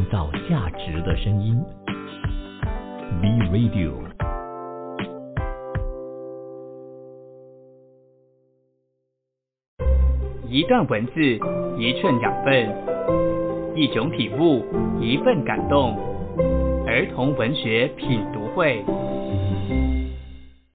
创造价值的声音。B Radio。一段文字，一寸养分，一种体悟，一份感动。儿童文学品读会。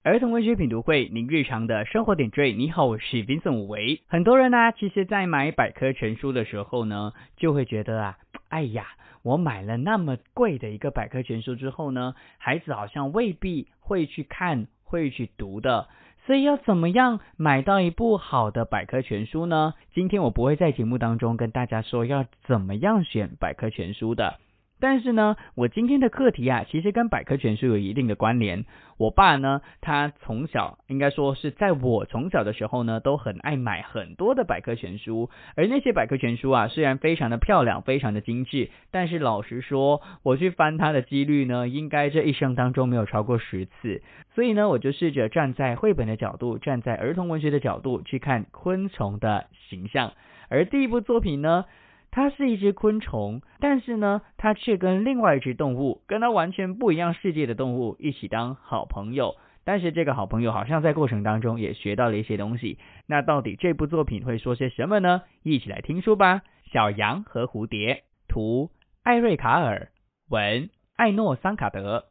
儿童文学品读会，您日常的生活点缀。你好，我是 Vincent 武维。很多人呢，其实在买百科全书的时候呢，就会觉得啊，哎呀，我买了那么贵的一个百科全书之后呢，孩子好像未必会去看，会去读的。所以要怎么样买到一部好的百科全书呢？今天我不会在节目当中跟大家说要怎么样选百科全书的。但是呢，我今天的课题啊，其实跟百科全书有一定的关联。我爸呢，他从小应该说是在我从小的时候呢，都很爱买很多的百科全书。而那些百科全书啊，虽然非常的漂亮，非常的精致，但是老实说，我去翻它的几率呢，应该这一生当中没有超过十次。所以呢，我就试着站在绘本的角度，站在儿童文学的角度去看昆虫的形象。而第一部作品呢？它是一只昆虫，但是呢，它却跟另外一只动物，跟它完全不一样世界的动物一起当好朋友。但是这个好朋友好像在过程当中也学到了一些东西。那到底这部作品会说些什么呢？一起来听书吧。小羊和蝴蝶，图艾瑞卡尔，文艾诺桑卡德，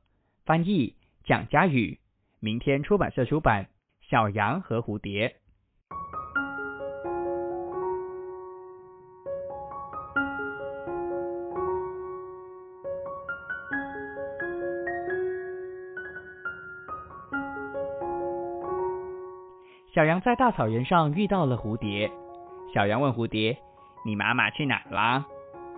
翻译蒋佳宇，明天出版社出版。小羊和蝴蝶。小羊在大草原上遇到了蝴蝶。小羊问蝴蝶：“你妈妈去哪啦？”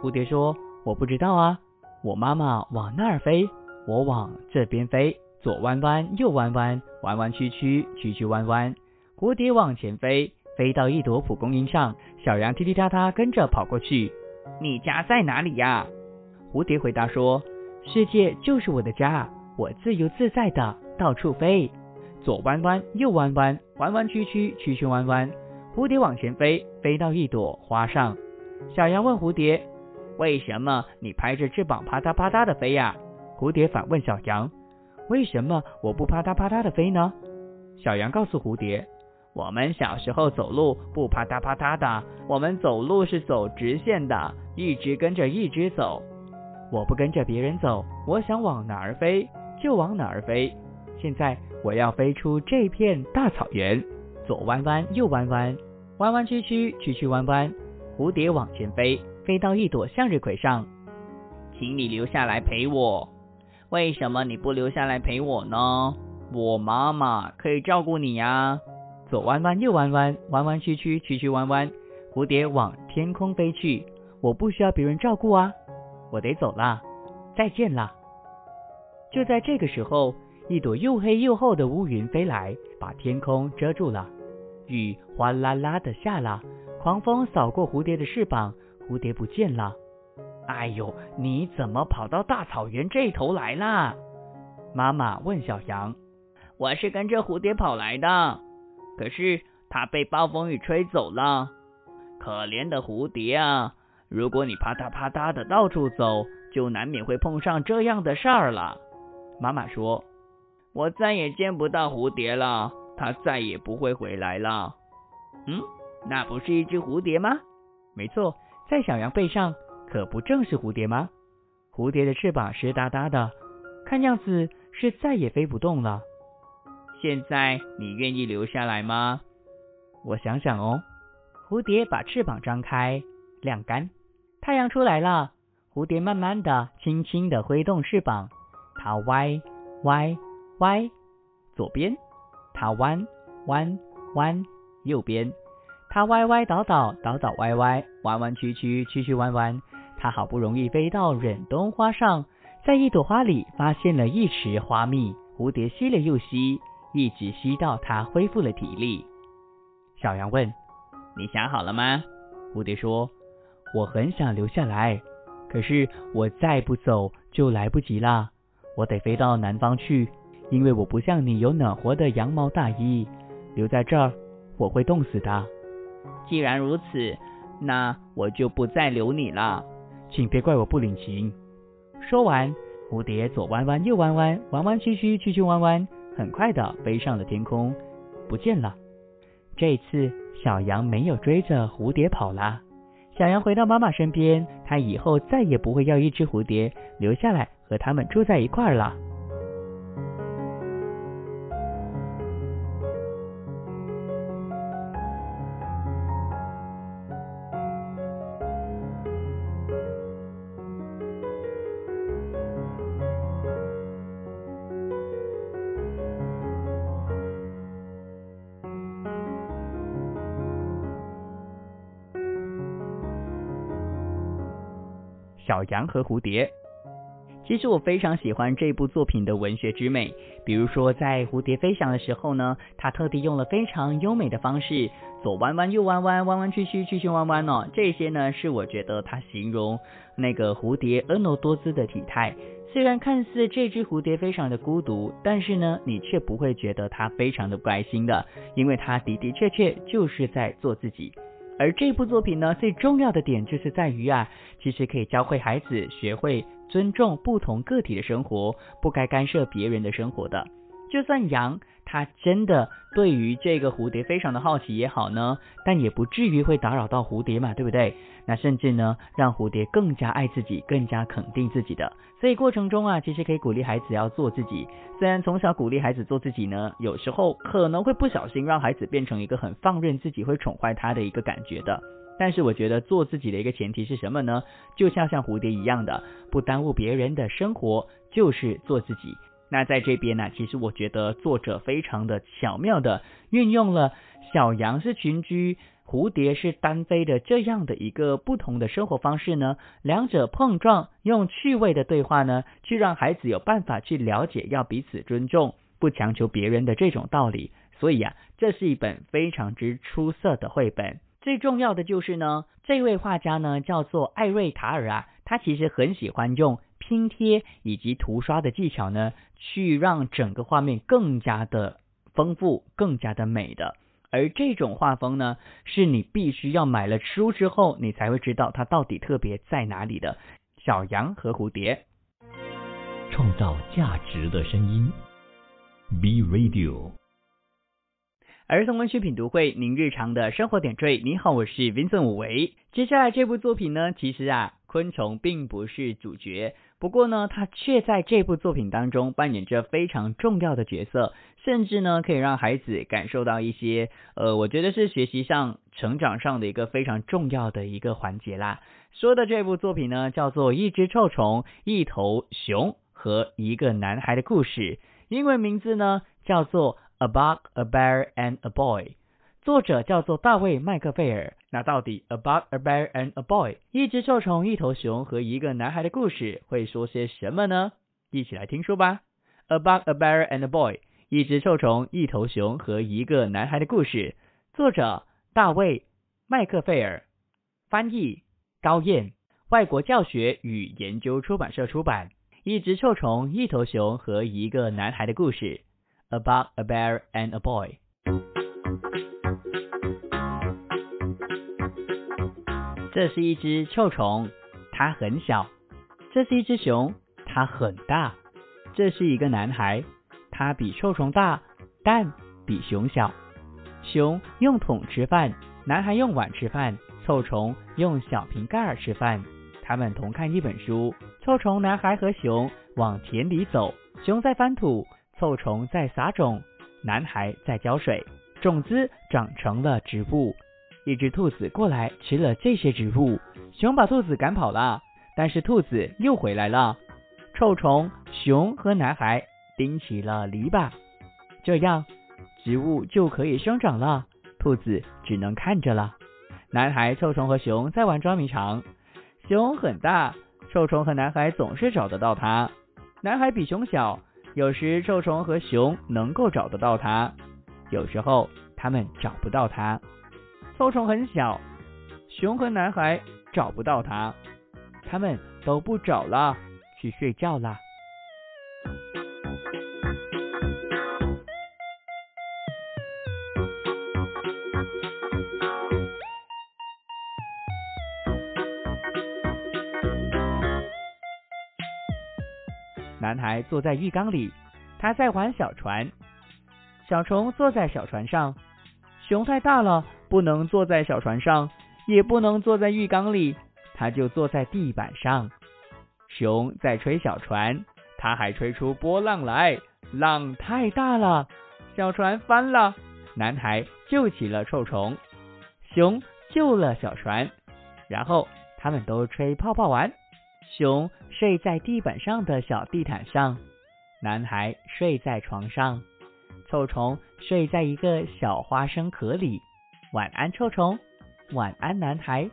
蝴蝶说：“我不知道啊，我妈妈往那儿飞，我往这边飞，左弯弯，右弯弯，弯弯曲曲，曲曲弯弯。”蝴蝶往前飞，飞到一朵蒲公英上，小羊踢踢踏踏跟着跑过去。“你家在哪里呀？”蝴蝶回答说：“世界就是我的家，我自由自在的到处飞。”左弯弯，右弯弯，弯弯曲曲，曲曲弯弯。蝴蝶往前飞，飞到一朵花上。小羊问蝴蝶：“为什么你拍着翅膀啪嗒啪嗒的飞呀？”蝴蝶反问小羊：“为什么我不啪嗒啪嗒的飞呢？”小羊告诉蝴蝶：“我们小时候走路不啪嗒啪嗒的，我们走路是走直线的，一直跟着一直走。我不跟着别人走，我想往哪儿飞就往哪儿飞。现在。”我要飞出这片大草原，左弯弯，右弯弯，弯弯曲曲，曲曲弯弯。蝴蝶往前飞，飞到一朵向日葵上。请你留下来陪我。为什么你不留下来陪我呢？我妈妈可以照顾你呀。左弯弯，右弯弯，弯弯曲曲，曲曲弯弯。蝴蝶往天空飞去。我不需要别人照顾啊。我得走了，再见啦。就在这个时候。一朵又黑又厚的乌云飞来，把天空遮住了。雨哗啦啦的下了，狂风扫过蝴蝶的翅膀，蝴蝶不见了。哎呦，你怎么跑到大草原这头来啦？妈妈问小羊。我是跟着蝴蝶跑来的，可是它被暴风雨吹走了。可怜的蝴蝶啊！如果你啪嗒啪嗒的到处走，就难免会碰上这样的事儿了。妈妈说。我再也见不到蝴蝶了，它再也不会回来了。嗯，那不是一只蝴蝶吗？没错，在小羊背上，可不正是蝴蝶吗？蝴蝶的翅膀湿哒哒的，看样子是再也飞不动了。现在你愿意留下来吗？我想想哦。蝴蝶把翅膀张开，晾干。太阳出来了，蝴蝶慢慢的、轻轻的挥动翅膀，它歪歪。歪，左边，它弯弯弯；右边，它歪歪倒倒倒倒歪歪，弯弯曲曲曲曲弯弯。它好不容易飞到忍冬花上，在一朵花里发现了一池花蜜。蝴蝶吸了又吸，一直吸到它恢复了体力。小羊问：“你想好了吗？”蝴蝶说：“我很想留下来，可是我再不走就来不及了。我得飞到南方去。”因为我不像你有暖和的羊毛大衣，留在这儿我会冻死的。既然如此，那我就不再留你了。请别怪我不领情。说完，蝴蝶左弯弯，右弯弯，弯弯曲曲，曲曲弯弯，很快的飞上了天空，不见了。这次，小羊没有追着蝴蝶跑了。小羊回到妈妈身边，它以后再也不会要一只蝴蝶留下来和它们住在一块儿了。小羊和蝴蝶。其实我非常喜欢这部作品的文学之美，比如说在蝴蝶飞翔的时候呢，它特地用了非常优美的方式，左弯弯右弯弯，弯弯曲曲曲曲弯弯哦，这些呢是我觉得它形容那个蝴蝶婀娜多姿的体态。虽然看似这只蝴蝶非常的孤独，但是呢，你却不会觉得它非常的不开心的，因为它的的确确就是在做自己。而这部作品呢，最重要的点就是在于啊，其实可以教会孩子学会尊重不同个体的生活，不该干涉别人的生活的。就算羊。它真的对于这个蝴蝶非常的好奇也好呢，但也不至于会打扰到蝴蝶嘛，对不对？那甚至呢，让蝴蝶更加爱自己，更加肯定自己的。所以过程中啊，其实可以鼓励孩子要做自己。虽然从小鼓励孩子做自己呢，有时候可能会不小心让孩子变成一个很放任自己、会宠坏他的一个感觉的。但是我觉得做自己的一个前提是什么呢？就像像蝴蝶一样的，不耽误别人的生活，就是做自己。那在这边呢，其实我觉得作者非常的巧妙的运用了小羊是群居，蝴蝶是单飞的这样的一个不同的生活方式呢，两者碰撞，用趣味的对话呢，去让孩子有办法去了解要彼此尊重，不强求别人的这种道理。所以啊，这是一本非常之出色的绘本。最重要的就是呢，这位画家呢叫做艾瑞塔尔啊，他其实很喜欢用。拼贴以及涂刷的技巧呢，去让整个画面更加的丰富、更加的美的。而这种画风呢，是你必须要买了书之后，你才会知道它到底特别在哪里的。小羊和蝴蝶，创造价值的声音，B Radio。儿童文学品读会，您日常的生活点缀。你好，我是 Vincent 武维。接下来这部作品呢，其实啊，昆虫并不是主角。不过呢，他却在这部作品当中扮演着非常重要的角色，甚至呢，可以让孩子感受到一些，呃，我觉得是学习上、成长上的一个非常重要的一个环节啦。说的这部作品呢，叫做《一只臭虫、一头熊和一个男孩的故事》，英文名字呢叫做《A Bug, a Bear and a Boy》。作者叫做大卫·麦克费尔。那到底《About a Bear and a Boy》一只臭虫、一头熊和一个男孩的故事会说些什么呢？一起来听书吧。《About a Bear and a Boy》一只臭虫、一头熊和一个男孩的故事。作者大卫·麦克费尔。翻译高燕。外国教学与研究出版社出版。一只臭虫、一头熊和一个男孩的故事。《About a Bear and a Boy》。这是一只臭虫，它很小；这是一只熊，它很大；这是一个男孩，他比臭虫大，但比熊小。熊用桶吃饭，男孩用碗吃饭，臭虫用小瓶盖儿吃饭。他们同看一本书。臭虫男孩和熊往田里走，熊在翻土，臭虫在撒种，男孩在浇水，种子长成了植物。一只兔子过来吃了这些植物，熊把兔子赶跑了，但是兔子又回来了。臭虫、熊和男孩钉起了篱笆，这样植物就可以生长了。兔子只能看着了。男孩、臭虫和熊在玩捉迷藏，熊很大，臭虫和男孩总是找得到它。男孩比熊小，有时臭虫和熊能够找得到它，有时候他们找不到他，臭虫很小，熊和男孩找不到他，他们都不找了，去睡觉了。男孩坐在浴缸里，他在玩小船。小虫坐在小船上，熊太大了，不能坐在小船上，也不能坐在浴缸里，他就坐在地板上。熊在吹小船，他还吹出波浪来，浪太大了，小船翻了。男孩救起了臭虫，熊救了小船，然后他们都吹泡泡玩。熊睡在地板上的小地毯上，男孩睡在床上，臭虫睡在一个小花生壳里。晚安，臭虫。晚安，男孩。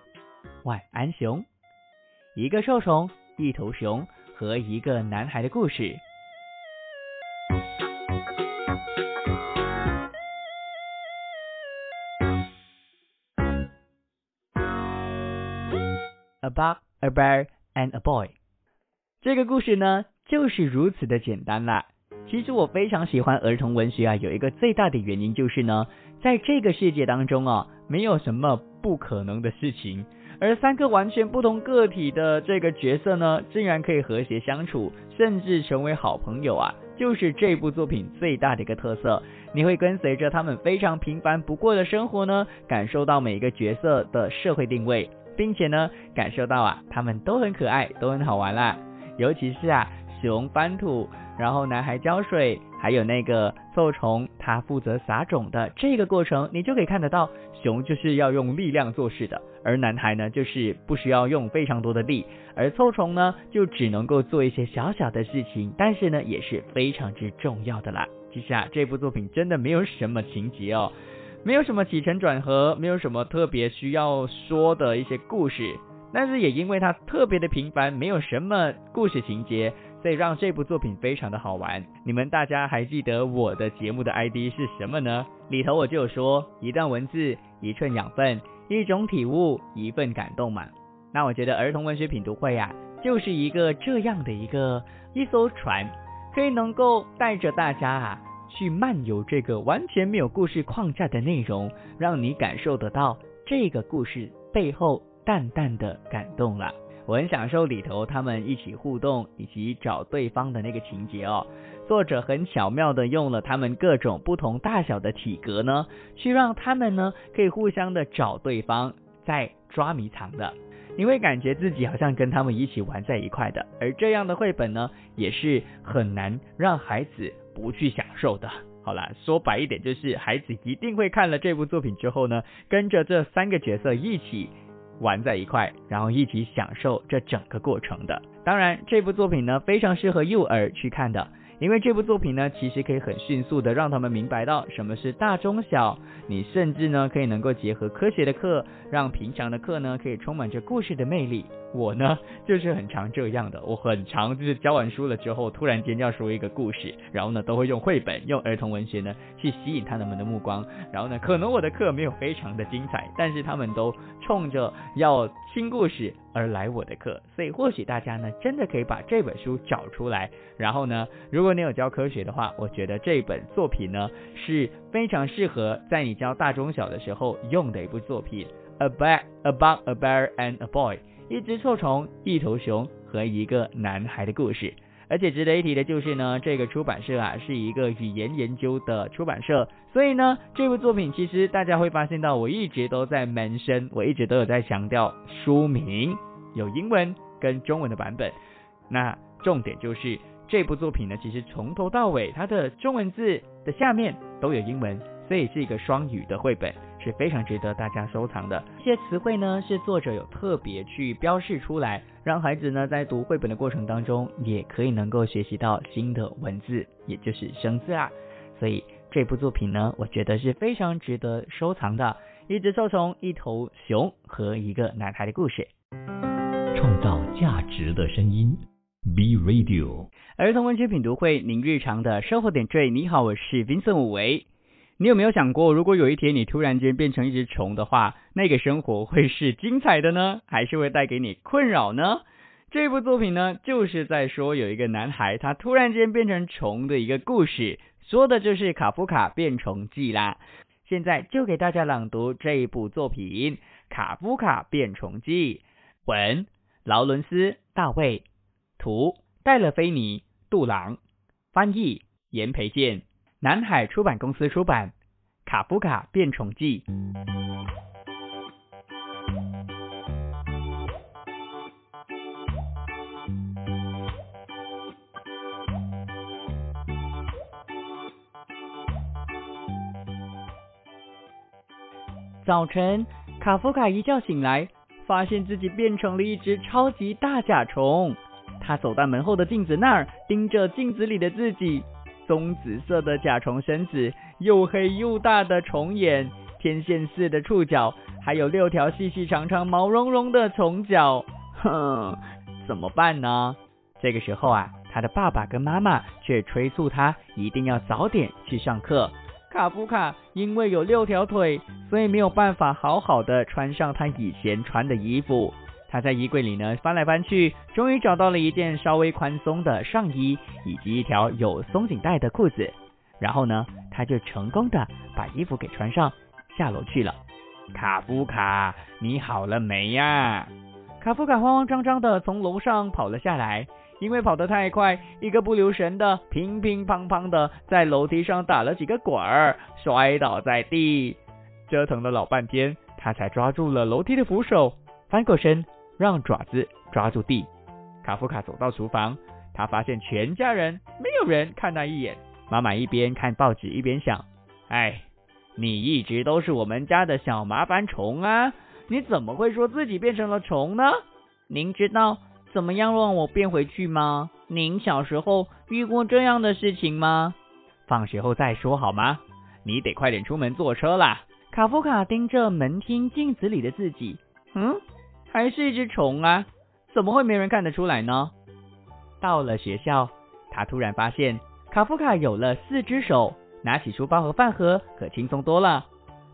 晚安，熊。一个臭虫，一头熊和一个男孩的故事。About a bear and a boy，这个故事呢就是如此的简单了。其实我非常喜欢儿童文学啊，有一个最大的原因就是呢，在这个世界当中啊，没有什么不可能的事情。而三个完全不同个体的这个角色呢，竟然可以和谐相处，甚至成为好朋友啊，就是这部作品最大的一个特色。你会跟随着他们非常平凡不过的生活呢，感受到每一个角色的社会定位。并且呢，感受到啊，他们都很可爱，都很好玩啦。尤其是啊，熊翻土，然后男孩浇水，还有那个臭虫，它负责撒种的这个过程，你就可以看得到，熊就是要用力量做事的，而男孩呢，就是不需要用非常多的力，而臭虫呢，就只能够做一些小小的事情，但是呢，也是非常之重要的啦。其实啊，这部作品真的没有什么情节哦。没有什么起承转合，没有什么特别需要说的一些故事，但是也因为它特别的平凡，没有什么故事情节，所以让这部作品非常的好玩。你们大家还记得我的节目的 ID 是什么呢？里头我就有说，一段文字，一寸养分，一种体悟，一份感动嘛。那我觉得儿童文学品读会啊，就是一个这样的一个一艘船，可以能够带着大家啊。去漫游这个完全没有故事框架的内容，让你感受得到这个故事背后淡淡的感动了。我很享受里头他们一起互动以及找对方的那个情节哦。作者很巧妙的用了他们各种不同大小的体格呢，去让他们呢可以互相的找对方，在抓迷藏的。你会感觉自己好像跟他们一起玩在一块的。而这样的绘本呢，也是很难让孩子。不去享受的，好了，说白一点就是孩子一定会看了这部作品之后呢，跟着这三个角色一起玩在一块，然后一起享受这整个过程的。当然，这部作品呢非常适合幼儿去看的，因为这部作品呢其实可以很迅速的让他们明白到什么是大中小，你甚至呢可以能够结合科学的课，让平常的课呢可以充满着故事的魅力。我呢，就是很常这样的，我很常就是教完书了之后，突然间要说一个故事，然后呢，都会用绘本、用儿童文学呢去吸引他们的目光，然后呢，可能我的课没有非常的精彩，但是他们都冲着要听故事而来我的课，所以或许大家呢，真的可以把这本书找出来，然后呢，如果你有教科学的话，我觉得这本作品呢是非常适合在你教大中小的时候用的一部作品，A bear about a bear and a boy。一只臭虫，一头熊和一个男孩的故事。而且值得一提的就是呢，这个出版社啊是一个语言研究的出版社，所以呢，这部作品其实大家会发现到，我一直都在 mention，我一直都有在强调书名有英文跟中文的版本。那重点就是这部作品呢，其实从头到尾它的中文字的下面都有英文，所以是一个双语的绘本。是非常值得大家收藏的。这些词汇呢，是作者有特别去标示出来，让孩子呢在读绘本的过程当中，也可以能够学习到新的文字，也就是生字啊。所以这部作品呢，我觉得是非常值得收藏的。一只臭虫，一头熊和一个男孩的故事，创造价值的声音，B Radio 儿童文学品读会，您日常的生活点缀。你好，我是 Vincent 武维。你有没有想过，如果有一天你突然间变成一只虫的话，那个生活会是精彩的呢，还是会带给你困扰呢？这部作品呢，就是在说有一个男孩，他突然间变成虫的一个故事，说的就是卡夫卡变虫记啦。现在就给大家朗读这一部作品《卡夫卡变虫记》，文劳伦斯·大卫，图戴勒菲尼。杜朗，翻译严培建，南海出版公司出版。《卡夫卡变虫记》。早晨，卡夫卡一觉醒来，发现自己变成了一只超级大甲虫。他走到门后的镜子那儿，盯着镜子里的自己。棕紫色的甲虫身子，又黑又大的虫眼，天线似的触角，还有六条细细长长、毛茸茸的虫脚。哼，怎么办呢？这个时候啊，他的爸爸跟妈妈却催促他一定要早点去上课。卡夫卡因为有六条腿，所以没有办法好好的穿上他以前穿的衣服。他在衣柜里呢翻来翻去，终于找到了一件稍微宽松的上衣以及一条有松紧带的裤子。然后呢，他就成功的把衣服给穿上，下楼去了。卡夫卡，你好了没呀？卡夫卡慌慌张张的从楼上跑了下来。因为跑得太快，一个不留神的，乒乒乓乓的在楼梯上打了几个滚儿，摔倒在地，折腾了老半天，他才抓住了楼梯的扶手，翻过身，让爪子抓住地。卡夫卡走到厨房，他发现全家人没有人看他一眼。妈妈一边看报纸一边想：哎，你一直都是我们家的小麻烦虫啊，你怎么会说自己变成了虫呢？您知道？怎么样让我变回去吗？您小时候遇过这样的事情吗？放学后再说好吗？你得快点出门坐车啦。卡夫卡盯着门厅镜子里的自己，嗯，还是一只虫啊？怎么会没人看得出来呢？到了学校，他突然发现卡夫卡有了四只手，拿起书包和饭盒可轻松多了。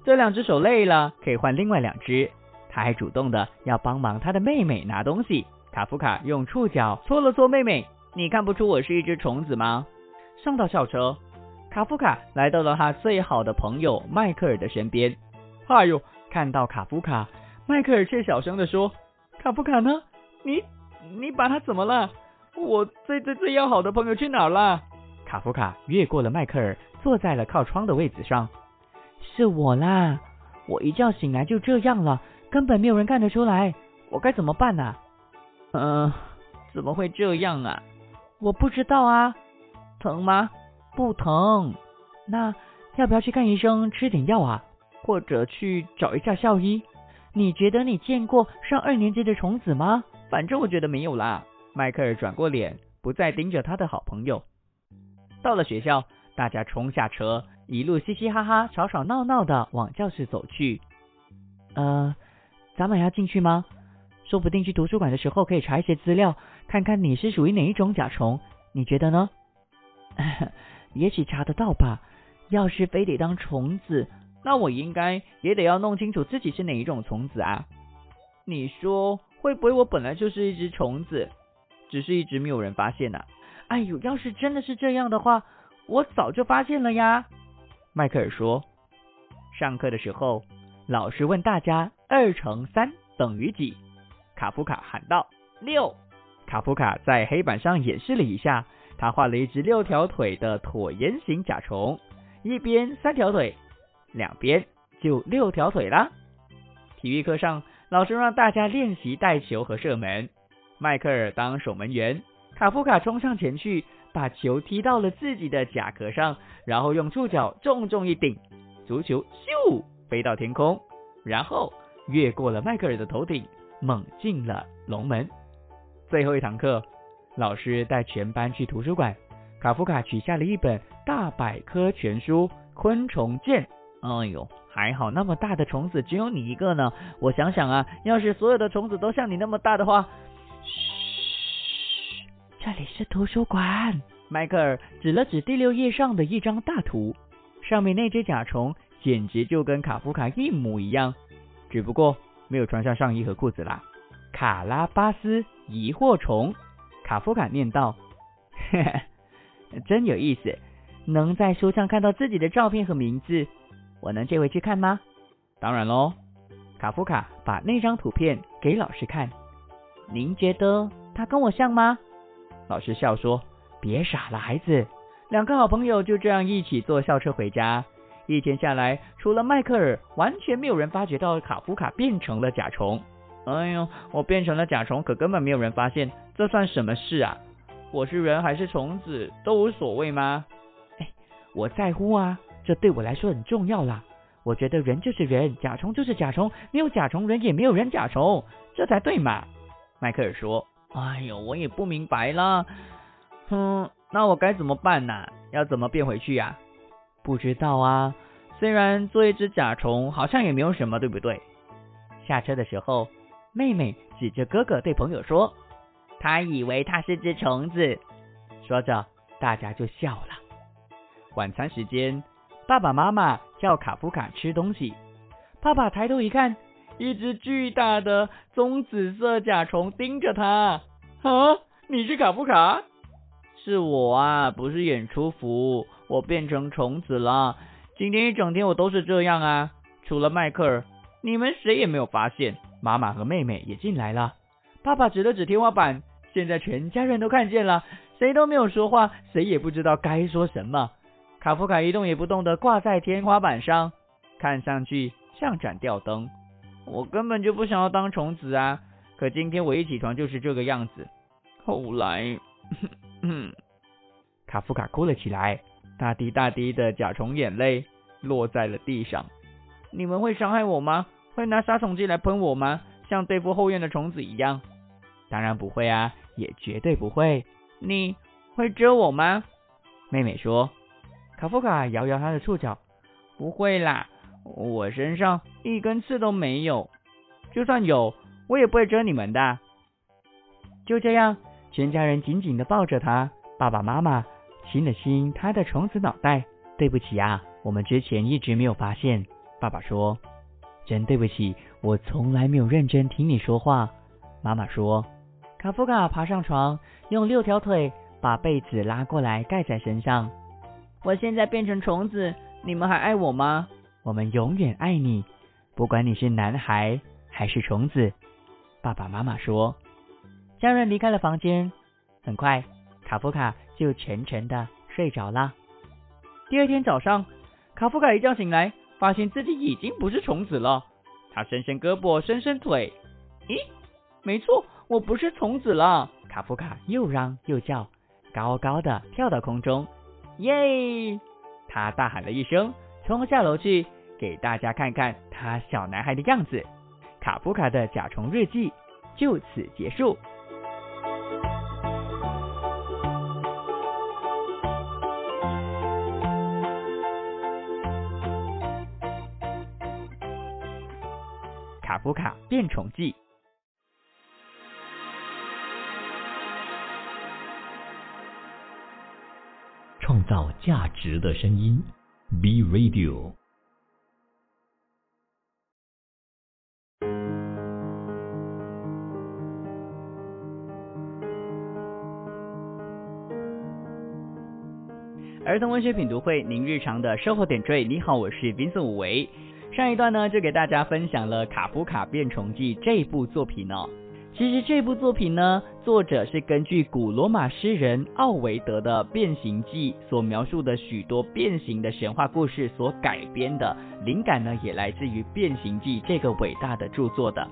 这两只手累了，可以换另外两只。他还主动的要帮忙他的妹妹拿东西。卡夫卡用触角搓了搓妹妹，你看不出我是一只虫子吗？上到校车，卡夫卡来到了他最好的朋友迈克尔的身边。哎呦，看到卡夫卡，迈克尔却小声的说：“卡夫卡呢？你你把他怎么了？我最最最要好的朋友去哪儿了？”卡夫卡越过了迈克尔，坐在了靠窗的位子上。是我啦，我一觉醒来就这样了，根本没有人看得出来，我该怎么办呢？嗯，怎么会这样啊？我不知道啊。疼吗？不疼。那要不要去看医生，吃点药啊？或者去找一下校医？你觉得你见过上二年级的虫子吗？反正我觉得没有啦。迈克尔转过脸，不再盯着他的好朋友。到了学校，大家冲下车，一路嘻嘻哈哈、吵吵闹闹的往教室走去。呃，咱们要进去吗？说不定去图书馆的时候可以查一些资料，看看你是属于哪一种甲虫，你觉得呢？也许查得到吧。要是非得当虫子，那我应该也得要弄清楚自己是哪一种虫子啊。你说会不会我本来就是一只虫子，只是一直没有人发现呢？哎呦，要是真的是这样的话，我早就发现了呀。迈克尔说。上课的时候，老师问大家二乘三等于几？卡夫卡喊道：“六。”卡夫卡在黑板上演示了一下，他画了一只六条腿的椭圆形甲虫，一边三条腿，两边就六条腿啦。体育课上，老师让大家练习带球和射门。迈克尔当守门员，卡夫卡冲上前去，把球踢到了自己的甲壳上，然后用触角重重一顶，足球咻飞到天空，然后越过了迈克尔的头顶。猛进了龙门。最后一堂课，老师带全班去图书馆。卡夫卡取下了一本大百科全书《昆虫鉴》。哎呦，还好那么大的虫子只有你一个呢。我想想啊，要是所有的虫子都像你那么大的话，嘘，这里是图书馆。迈克尔指了指第六页上的一张大图，上面那只甲虫简直就跟卡夫卡一模一样，只不过。没有穿上上衣和裤子啦。卡拉巴斯疑惑虫，卡夫卡念道：“嘿嘿，真有意思，能在书上看到自己的照片和名字，我能借回去看吗？”“当然喽。”卡夫卡把那张图片给老师看。“您觉得他跟我像吗？”老师笑说：“别傻了，孩子。两个好朋友就这样一起坐校车回家。一天下来，除了迈克尔，完全没有人发觉到卡夫卡变成了甲虫。哎呦，我变成了甲虫，可根本没有人发现，这算什么事啊？我是人还是虫子都无所谓吗？哎，我在乎啊，这对我来说很重要啦。我觉得人就是人，甲虫就是甲虫，没有甲虫人也没有人甲虫，这才对嘛。迈克尔说：“哎呦，我也不明白了。哼，那我该怎么办呢？要怎么变回去呀？不知道啊。虽然做一只甲虫好像也没有什么，对不对？”下车的时候，妹妹指着哥哥对朋友说。他以为他是只虫子，说着，大家就笑了。晚餐时间，爸爸妈妈叫卡夫卡吃东西。爸爸抬头一看，一只巨大的棕紫色甲虫盯着他。啊，你是卡夫卡？是我啊，不是演出服，我变成虫子了。今天一整天我都是这样啊，除了迈克尔，你们谁也没有发现。妈妈和妹妹也进来了。爸爸指了指天花板。现在全家人都看见了，谁都没有说话，谁也不知道该说什么。卡夫卡一动也不动的挂在天花板上，看上去像盏吊灯。我根本就不想要当虫子啊！可今天我一起床就是这个样子。后来，卡夫卡哭了起来，大滴大滴的甲虫眼泪落在了地上。你们会伤害我吗？会拿杀虫剂来喷我吗？像对付后院的虫子一样？当然不会啊，也绝对不会。你会蛰我吗？妹妹说。卡夫卡摇摇他的触角，不会啦，我身上一根刺都没有。就算有，我也不会蛰你们的。就这样，全家人紧紧的抱着他。爸爸妈妈亲了亲他的虫子脑袋。对不起啊，我们之前一直没有发现。爸爸说。真对不起，我从来没有认真听你说话。妈妈说。卡夫卡爬上床，用六条腿把被子拉过来盖在身上。我现在变成虫子，你们还爱我吗？我们永远爱你，不管你是男孩还是虫子。爸爸妈妈说。家人离开了房间，很快卡夫卡就沉沉的睡着了。第二天早上，卡夫卡一觉醒来，发现自己已经不是虫子了。他伸伸胳膊，伸伸腿，咦，没错。我不是虫子了，卡夫卡又嚷又叫，高高的跳到空中，耶！他大喊了一声，冲下楼去给大家看看他小男孩的样子。卡夫卡的甲虫日记就此结束。卡夫卡变虫记。造价值的声音，B Radio。儿童文学品读会，您日常的生活点缀。你好，我是 Vincent 武维。上一段呢，就给大家分享了《卡夫卡变虫记》这部作品哦。其实这部作品呢，作者是根据古罗马诗人奥维德的《变形记》所描述的许多变形的神话故事所改编的，灵感呢也来自于《变形记》这个伟大的著作的。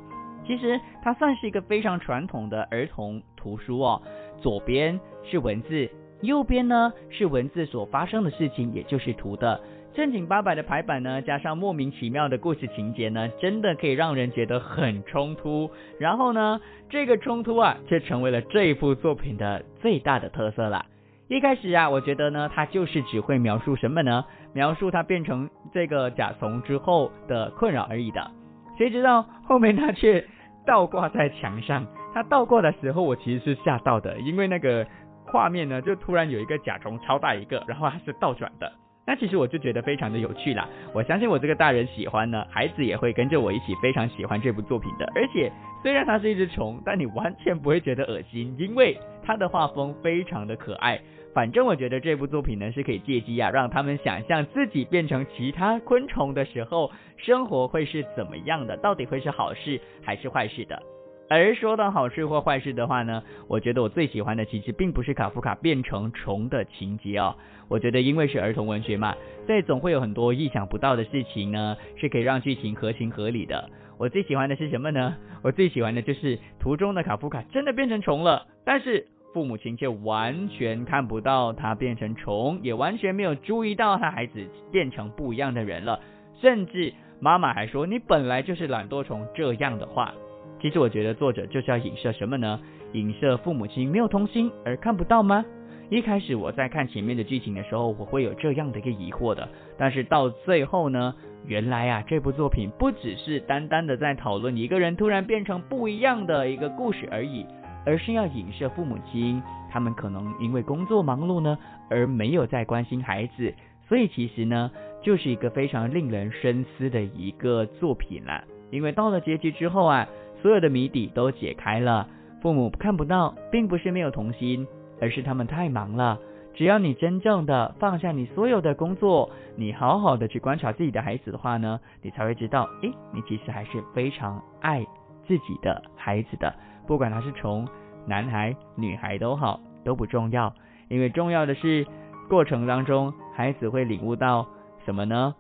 其实它算是一个非常传统的儿童图书哦，左边是文字，右边呢是文字所发生的事情，也就是图的。正经八百的排版呢，加上莫名其妙的故事情节呢，真的可以让人觉得很冲突。然后呢，这个冲突啊，却成为了这一部作品的最大的特色了。一开始啊，我觉得呢，它就是只会描述什么呢？描述它变成这个甲虫之后的困扰而已的。谁知道后面它却倒挂在墙上。它倒挂的时候，我其实是吓到的，因为那个画面呢，就突然有一个甲虫超大一个，然后它是倒转的。那其实我就觉得非常的有趣啦，我相信我这个大人喜欢呢，孩子也会跟着我一起非常喜欢这部作品的。而且虽然它是一只虫，但你完全不会觉得恶心，因为它的画风非常的可爱。反正我觉得这部作品呢是可以借机啊，让他们想象自己变成其他昆虫的时候，生活会是怎么样的，到底会是好事还是坏事的。而说到好事或坏事的话呢，我觉得我最喜欢的其实并不是卡夫卡变成虫的情节哦。我觉得因为是儿童文学嘛，所以总会有很多意想不到的事情呢，是可以让剧情合情合理的。我最喜欢的是什么呢？我最喜欢的就是图中的卡夫卡真的变成虫了，但是父母亲却完全看不到他变成虫，也完全没有注意到他孩子变成不一样的人了，甚至妈妈还说：“你本来就是懒惰虫。”这样的话。其实我觉得作者就是要影射什么呢？影射父母亲没有童心而看不到吗？一开始我在看前面的剧情的时候，我会有这样的一个疑惑的。但是到最后呢，原来啊，这部作品不只是单单的在讨论一个人突然变成不一样的一个故事而已，而是要影射父母亲他们可能因为工作忙碌呢，而没有在关心孩子。所以其实呢，就是一个非常令人深思的一个作品啦。因为到了结局之后啊。所有的谜底都解开了，父母看不到，并不是没有童心，而是他们太忙了。只要你真正的放下你所有的工作，你好好的去观察自己的孩子的话呢，你才会知道，诶，你其实还是非常爱自己的孩子的。不管他是从男孩、女孩都好，都不重要，因为重要的是过程当中，孩子会领悟到什么呢？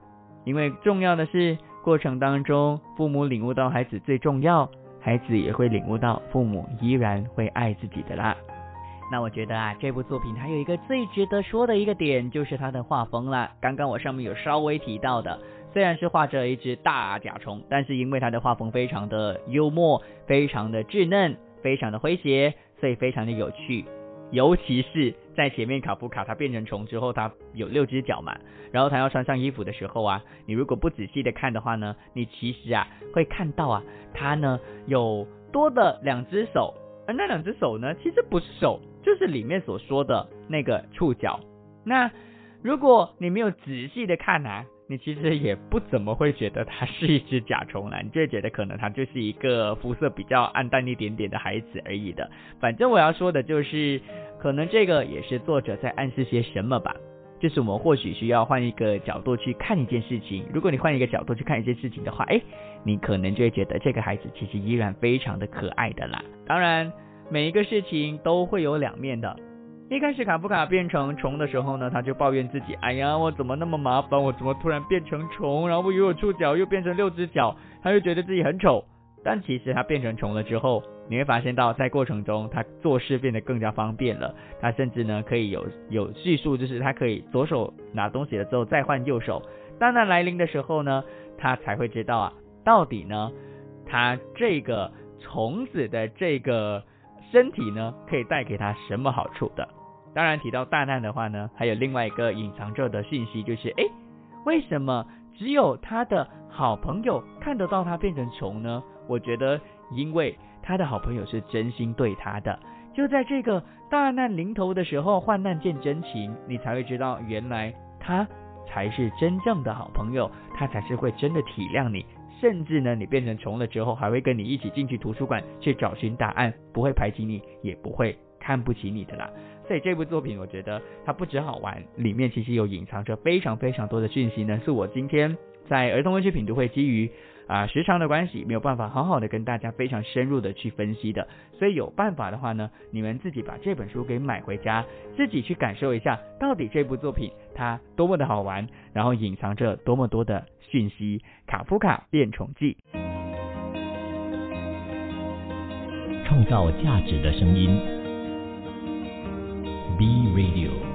因为重要的是过程当中，父母领悟到孩子最重要。孩子也会领悟到，父母依然会爱自己的啦。那我觉得啊，这部作品还有一个最值得说的一个点，就是它的画风啦。刚刚我上面有稍微提到的，虽然是画着一只大甲虫，但是因为它的画风非常的幽默，非常的稚嫩，非常的诙谐，所以非常的有趣。尤其是在前面卡夫卡他变成虫之后，他有六只脚嘛，然后他要穿上衣服的时候啊，你如果不仔细的看的话呢，你其实啊会看到啊，他呢有多的两只手，而那两只手呢其实不是手，就是里面所说的那个触角。那如果你没有仔细的看啊。你其实也不怎么会觉得它是一只甲虫啦，你就会觉得可能它就是一个肤色比较暗淡一点点的孩子而已的。反正我要说的就是，可能这个也是作者在暗示些什么吧。就是我们或许需要换一个角度去看一件事情。如果你换一个角度去看一件事情的话，哎，你可能就会觉得这个孩子其实依然非常的可爱的啦。当然，每一个事情都会有两面的。一开始卡夫卡变成虫的时候呢，他就抱怨自己，哎呀，我怎么那么麻烦，我怎么突然变成虫，然后又有触角，又变成六只脚，他就觉得自己很丑。但其实他变成虫了之后，你会发现到在过程中他做事变得更加方便了，他甚至呢可以有有叙述，就是他可以左手拿东西了之后再换右手。当他来临的时候呢，他才会知道啊，到底呢他这个虫子的这个身体呢可以带给他什么好处的。当然提到大难的话呢，还有另外一个隐藏着的信息，就是哎，为什么只有他的好朋友看得到他变成虫呢？我觉得，因为他的好朋友是真心对他的。就在这个大难临头的时候，患难见真情，你才会知道，原来他才是真正的好朋友，他才是会真的体谅你，甚至呢，你变成虫了之后，还会跟你一起进去图书馆去找寻答案，不会排挤你，也不会看不起你的啦。所以这部作品，我觉得它不止好玩，里面其实有隐藏着非常非常多的讯息呢。是我今天在儿童文学品读会基于啊时长的关系，没有办法好好的跟大家非常深入的去分析的。所以有办法的话呢，你们自己把这本书给买回家，自己去感受一下，到底这部作品它多么的好玩，然后隐藏着多么多的讯息。卡夫卡变宠记，创造价值的声音。B Radio。